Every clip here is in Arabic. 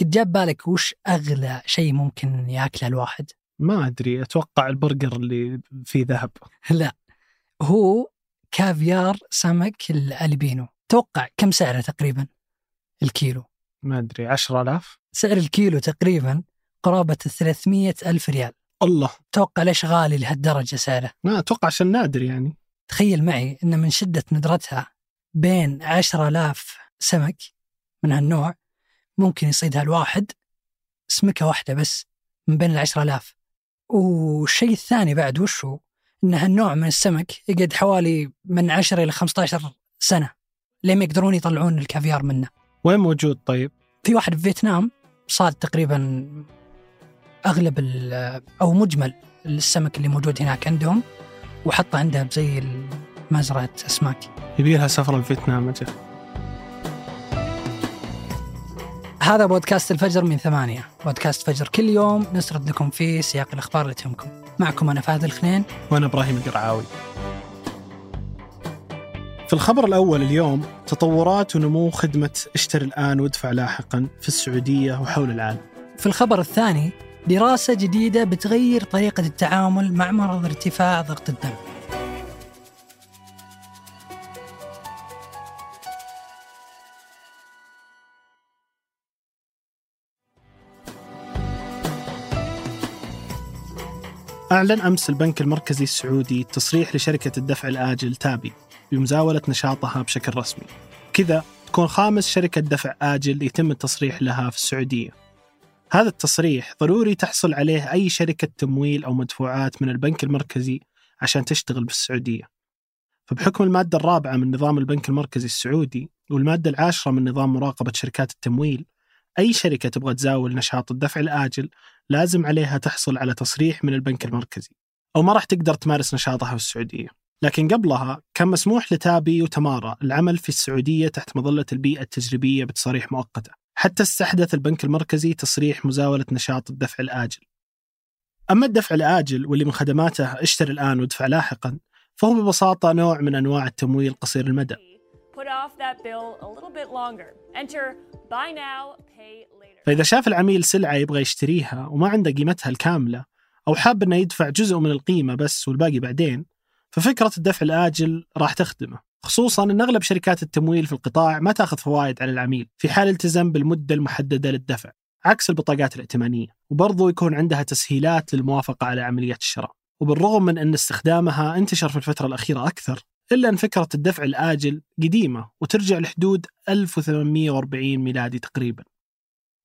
قد جاب بالك وش أغلى شيء ممكن ياكله الواحد؟ ما أدري أتوقع البرجر اللي فيه ذهب. لا هو كافيار سمك الألبينو. توقع كم سعره تقريبا؟ الكيلو. ما أدري 10000 سعر الكيلو تقريبا قرابة 300 ألف ريال. الله. توقع ليش غالي لهالدرجة سعره؟ ما أتوقع عشان نادر يعني. تخيل معي أن من شدة ندرتها بين 10000 سمك من هالنوع ممكن يصيدها الواحد سمكة واحدة بس من بين العشرة آلاف والشيء الثاني بعد وش هو؟ إن هالنوع من السمك يقعد حوالي من 10 إلى 15 سنة لين يقدرون يطلعون الكافيار منه. وين موجود طيب؟ في واحد في فيتنام صاد تقريبا أغلب أو مجمل السمك اللي موجود هناك عندهم وحطه عندها زي مزرعه أسماك. يبي لها سفره لفيتنام أجل. هذا بودكاست الفجر من ثمانية. بودكاست فجر كل يوم نسرد لكم فيه سياق الأخبار اللي تهمكم. معكم أنا فهد الخنين وأنا إبراهيم القرعاوي. في الخبر الأول اليوم تطورات ونمو خدمة اشتر الآن وادفع لاحقا في السعودية وحول العالم. في الخبر الثاني دراسة جديدة بتغير طريقة التعامل مع مرض ارتفاع ضغط الدم. أعلن أمس البنك المركزي السعودي تصريح لشركة الدفع الآجل تابي بمزاولة نشاطها بشكل رسمي. كذا تكون خامس شركة دفع آجل يتم التصريح لها في السعودية. هذا التصريح ضروري تحصل عليه أي شركة تمويل أو مدفوعات من البنك المركزي عشان تشتغل بالسعودية. فبحكم المادة الرابعة من نظام البنك المركزي السعودي والمادة العاشرة من نظام مراقبة شركات التمويل أي شركة تبغى تزاول نشاط الدفع الآجل لازم عليها تحصل على تصريح من البنك المركزي أو ما راح تقدر تمارس نشاطها في السعودية. لكن قبلها كان مسموح لتابي وتمارا العمل في السعودية تحت مظلة البيئة التجريبية بتصاريح مؤقتة. حتى استحدث البنك المركزي تصريح مزاولة نشاط الدفع الآجل. أما الدفع الآجل واللي من خدماته اشتر الآن وادفع لاحقا فهو ببساطة نوع من أنواع التمويل قصير المدى. فإذا شاف العميل سلعة يبغى يشتريها وما عنده قيمتها الكاملة أو حاب أنه يدفع جزء من القيمة بس والباقي بعدين ففكرة الدفع الآجل راح تخدمه. خصوصا أن أغلب شركات التمويل في القطاع ما تأخذ فوائد على العميل في حال التزم بالمدة المحددة للدفع عكس البطاقات الائتمانية. وبرضو يكون عندها تسهيلات للموافقة على عملية الشراء. وبالرغم من أن استخدامها انتشر في الفترة الأخيرة أكثر إلا أن فكرة الدفع الآجل قديمة وترجع لحدود 1840 ميلادي تقريبا.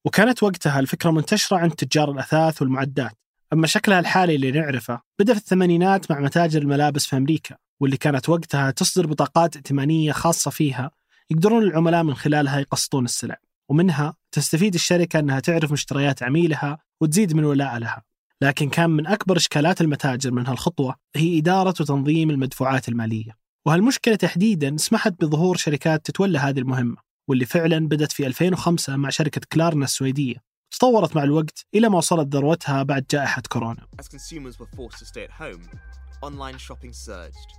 وكانت وقتها الفكرة منتشرة عند تجار الأثاث والمعدات أما شكلها الحالي اللي نعرفه بدأ في الثمانينات مع متاجر الملابس في أمريكا واللي كانت وقتها تصدر بطاقات ائتمانية خاصة فيها يقدرون العملاء من خلالها يقسطون السلع ومنها تستفيد الشركة أنها تعرف مشتريات عميلها وتزيد من ولاء لها. لكن كان من أكبر إشكالات المتاجر من هالخطوة هي إدارة وتنظيم المدفوعات المالية. وهالمشكلة تحديدا سمحت بظهور شركات تتولى هذه المهمة واللي فعلا بدت في 2005 مع شركة كلارنا السويدية تطورت مع الوقت إلى ما وصلت ذروتها بعد جائحة كورونا As consumers were forced to stay at home, online shopping surged.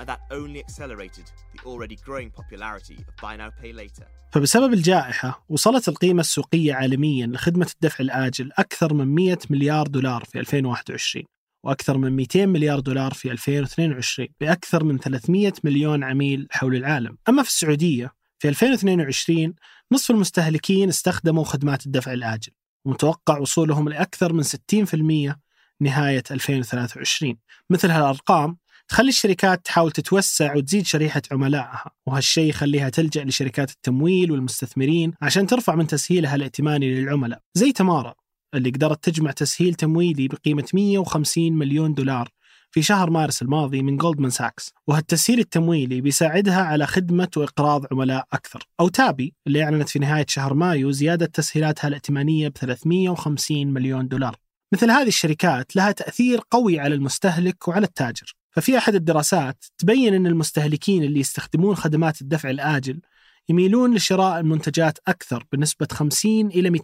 And that only accelerated the already growing popularity of buy now pay later. فبسبب الجائحة وصلت القيمة السوقية عالميا لخدمة الدفع الآجل أكثر من 100 مليار دولار في 2021 وأكثر من 200 مليار دولار في 2022 بأكثر من 300 مليون عميل حول العالم. أما في السعودية في 2022 نصف المستهلكين استخدموا خدمات الدفع الآجل ومتوقع وصولهم لأكثر من 60% نهاية 2023 مثل هالأرقام تخلي الشركات تحاول تتوسع وتزيد شريحة عملائها وهالشيء يخليها تلجأ لشركات التمويل والمستثمرين عشان ترفع من تسهيلها الائتماني للعملاء. زي تمارا اللي قدرت تجمع تسهيل تمويلي بقيمة 150 مليون دولار في شهر مارس الماضي من جولدمان ساكس وهالتسهيل التمويلي بيساعدها على خدمة وإقراض عملاء أكثر. أو تابي اللي أعلنت في نهاية شهر مايو زيادة تسهيلاتها الائتمانية ب 350 مليون دولار. مثل هذه الشركات لها تأثير قوي على المستهلك وعلى التاجر. ففي أحد الدراسات تبين أن المستهلكين اللي يستخدمون خدمات الدفع الآجل يميلون لشراء المنتجات أكثر بنسبة 50 إلى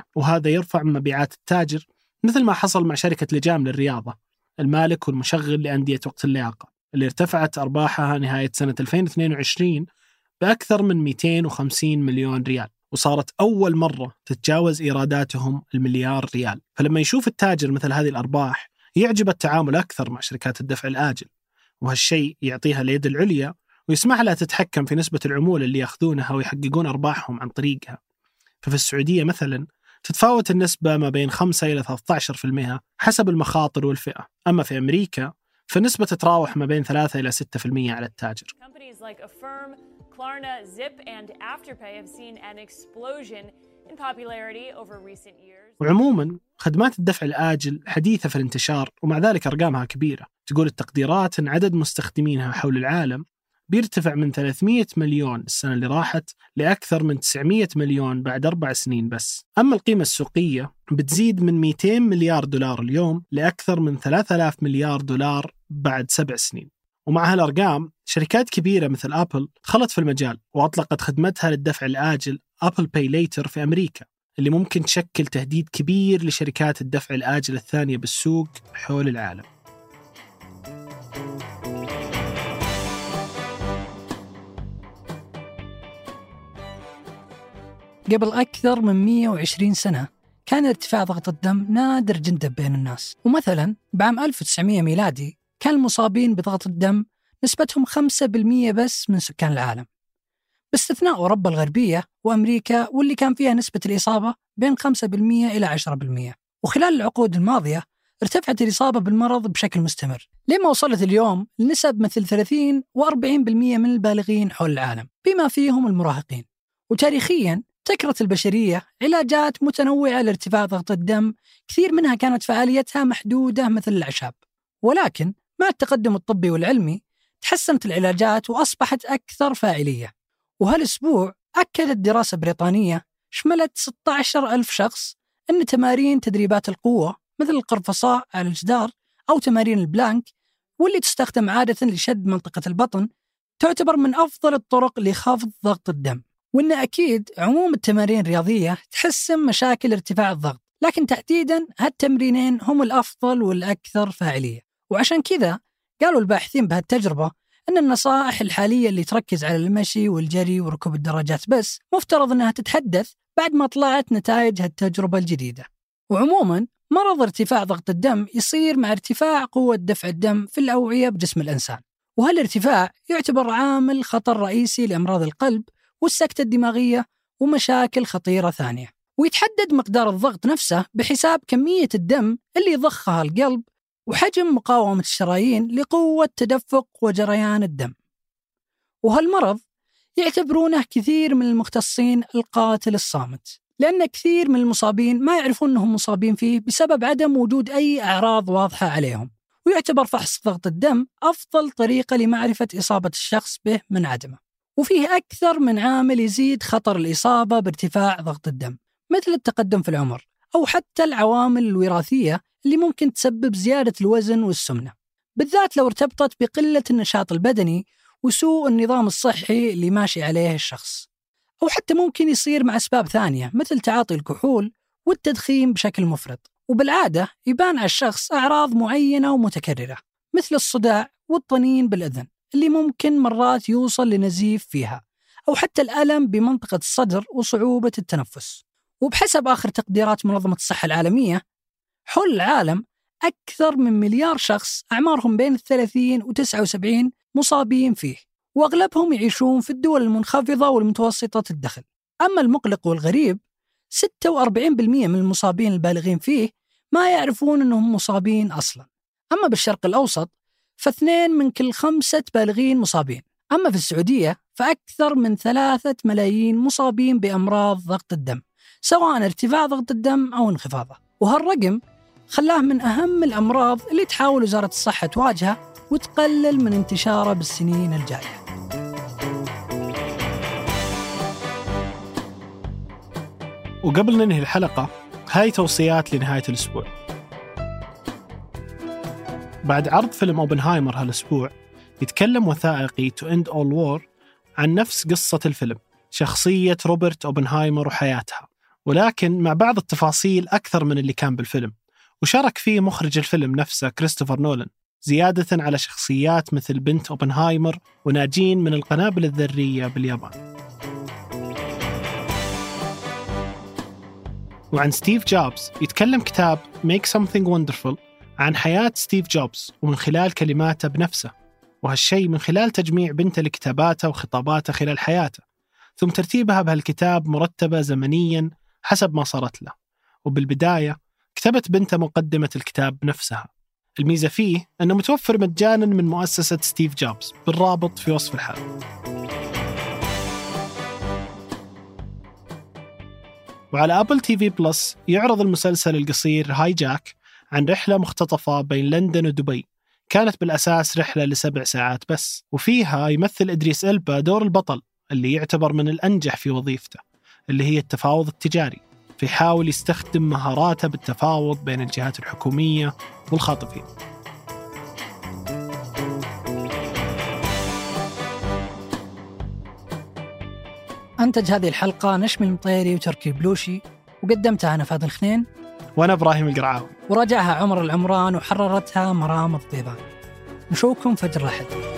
200% وهذا يرفع من مبيعات التاجر مثل ما حصل مع شركة لجام للرياضة المالك والمشغل لأندية وقت اللياقة اللي ارتفعت أرباحها نهاية سنة 2022 بأكثر من 250 مليون ريال. وصارت أول مرة تتجاوز إيراداتهم المليار ريال. فلما يشوف التاجر مثل هذه الأرباح يعجب التعامل أكثر مع شركات الدفع الآجل. وهالشيء يعطيها اليد العليا ويسمح لها تتحكم في نسبة العمولة اللي يأخذونها ويحققون أرباحهم عن طريقها. ففي السعودية مثلا تتفاوت النسبة ما بين 5 إلى 13% حسب المخاطر والفئة. أما في أمريكا فالنسبة تتراوح ما بين 3 إلى 6% على التاجر. وعموما خدمات الدفع الآجل حديثة في الانتشار ومع ذلك أرقامها كبيرة. تقول التقديرات أن عدد مستخدمينها حول العالم بيرتفع من 300 مليون السنة اللي راحت لأكثر من 900 مليون بعد أربع سنين بس. أما القيمة السوقية بتزيد من 200 مليار دولار اليوم لأكثر من 3000 مليار دولار بعد سبع سنين. ومع هالأرقام شركات كبيرة مثل أبل دخلت في المجال وأطلقت خدمتها للدفع الآجل Apple Pay Later في أمريكا اللي ممكن تشكل تهديد كبير لشركات الدفع الآجل الثانية بالسوق حول العالم. قبل أكثر من 120 سنة كان ارتفاع ضغط الدم نادر جدا بين الناس. ومثلا بعام 1900 ميلادي كان المصابين بضغط الدم نسبتهم 5% بس من سكان العالم. باستثناء أوروبا الغربية وأمريكا واللي كان فيها نسبة الإصابة بين 5% إلى 10% وخلال العقود الماضية ارتفعت الإصابة بالمرض بشكل مستمر. لما وصلت اليوم لنسب مثل 30 و40% من البالغين حول العالم بما فيهم المراهقين. وتاريخيا ابتكرت البشرية علاجات متنوعة لارتفاع ضغط الدم كثير منها كانت فعاليتها محدودة مثل الأعشاب. ولكن مع التقدم الطبي والعلمي تحسنت العلاجات وأصبحت أكثر فاعلية. وهالأسبوع أكدت دراسة بريطانية شملت 16 ألف شخص أن تمارين تدريبات القوة مثل القرفصاء على الجدار أو تمارين البلانك واللي تستخدم عادة لشد منطقة البطن تعتبر من أفضل الطرق لخفض ضغط الدم. وأن أكيد عموم التمارين الرياضية تحسن مشاكل ارتفاع الضغط لكن تحديدا هالتمرينين هم الأفضل والأكثر فاعلية. وعشان كذا قالوا الباحثين بهالتجربة أن النصائح الحالية اللي تركز على المشي والجري وركوب الدراجات بس مفترض أنها تتحدث بعد ما طلعت نتائج هالتجربة الجديدة. وعموما مرض ارتفاع ضغط الدم يصير مع ارتفاع قوة دفع الدم في الأوعية بجسم الإنسان. وهالارتفاع يعتبر عامل خطر رئيسي لأمراض القلب والسكتة الدماغية ومشاكل خطيرة ثانية. ويتحدد مقدار الضغط نفسه بحساب كمية الدم اللي يضخها القلب وحجم مقاومة الشرايين لقوة تدفق وجريان الدم. وهالمرض يعتبرونه كثير من المختصين القاتل الصامت لأن كثير من المصابين ما يعرفون أنهم مصابين فيه بسبب عدم وجود أي أعراض واضحة عليهم. ويعتبر فحص ضغط الدم أفضل طريقة لمعرفة إصابة الشخص به من عدمه. وفيه أكثر من عامل يزيد خطر الإصابة بارتفاع ضغط الدم مثل التقدم في العمر أو حتى العوامل الوراثية اللي ممكن تسبب زيادة الوزن والسمنة. بالذات لو ارتبطت بقلة النشاط البدني وسوء النظام الصحي اللي ماشي عليه الشخص. أو حتى ممكن يصير مع أسباب ثانية مثل تعاطي الكحول والتدخين بشكل مفرط. وبالعادة يبان على الشخص أعراض معينة ومتكررة مثل الصداع والطنين بالأذن. اللي ممكن مرات يوصل لنزيف فيها أو حتى الألم بمنطقة الصدر وصعوبة التنفس. وبحسب آخر تقديرات منظمة الصحة العالمية حول العالم أكثر من مليار شخص أعمارهم بين الثلاثين و 79 مصابين فيه وأغلبهم يعيشون في الدول المنخفضة والمتوسطة الدخل. أما المقلق والغريب 46% من المصابين البالغين فيه ما يعرفون أنهم مصابين أصلا. أما بالشرق الأوسط فاثنين من كل خمسة بالغين مصابين. أما في السعودية فأكثر من ثلاثة ملايين مصابين بأمراض ضغط الدم سواء ارتفاع ضغط الدم أو انخفاضه. وهالرقم خلاه من أهم الأمراض اللي تحاول وزارة الصحة تواجهها وتقلل من انتشاره بالسنين الجاية. وقبل ننهي الحلقة هاي توصيات لنهاية الأسبوع. بعد عرض فيلم أوبنهايمر هالأسبوع يتكلم وثائقي To End All War عن نفس قصة الفيلم شخصية روبرت أوبنهايمر وحياتها ولكن مع بعض التفاصيل أكثر من اللي كان بالفيلم وشارك فيه مخرج الفيلم نفسه كريستوفر نولان زيادة على شخصيات مثل بنت أوبنهايمر وناجين من القنابل الذرية باليابان. وعن ستيف جوبز يتكلم كتاب Make Something Wonderful عن حياة ستيف جوبز ومن خلال كلماته بنفسه وهالشيء من خلال تجميع بنته لكتاباته وخطاباته خلال حياته ثم ترتيبها بهالكتاب مرتبة زمنيا حسب ما صارت له وبالبداية كتبت بنته مقدمة الكتاب بنفسها. الميزة فيه أنه متوفر مجانا من مؤسسة ستيف جوبز بالرابط في وصف الحلقة وعلى Apple TV Plus يعرض المسلسل القصير Hijack عن رحلة مختطفة بين لندن ودبي. كانت بالأساس رحلة لسبع ساعات بس وفيها يمثل إدريس إلبا دور البطل اللي يعتبر من الأنجح في وظيفته اللي هي التفاوض التجاري فيحاول يستخدم مهاراته بالتفاوض بين الجهات الحكومية والخاطفين. أنتج هذه الحلقة نشمي المطيري وتركي بلوشي وقدمتها أنا فهد الخنين. وأنا إبراهيم القرعاوي. وراجعها عمر العمران وحررتها مرام الطيبان. نشوفكم فجر الأحد.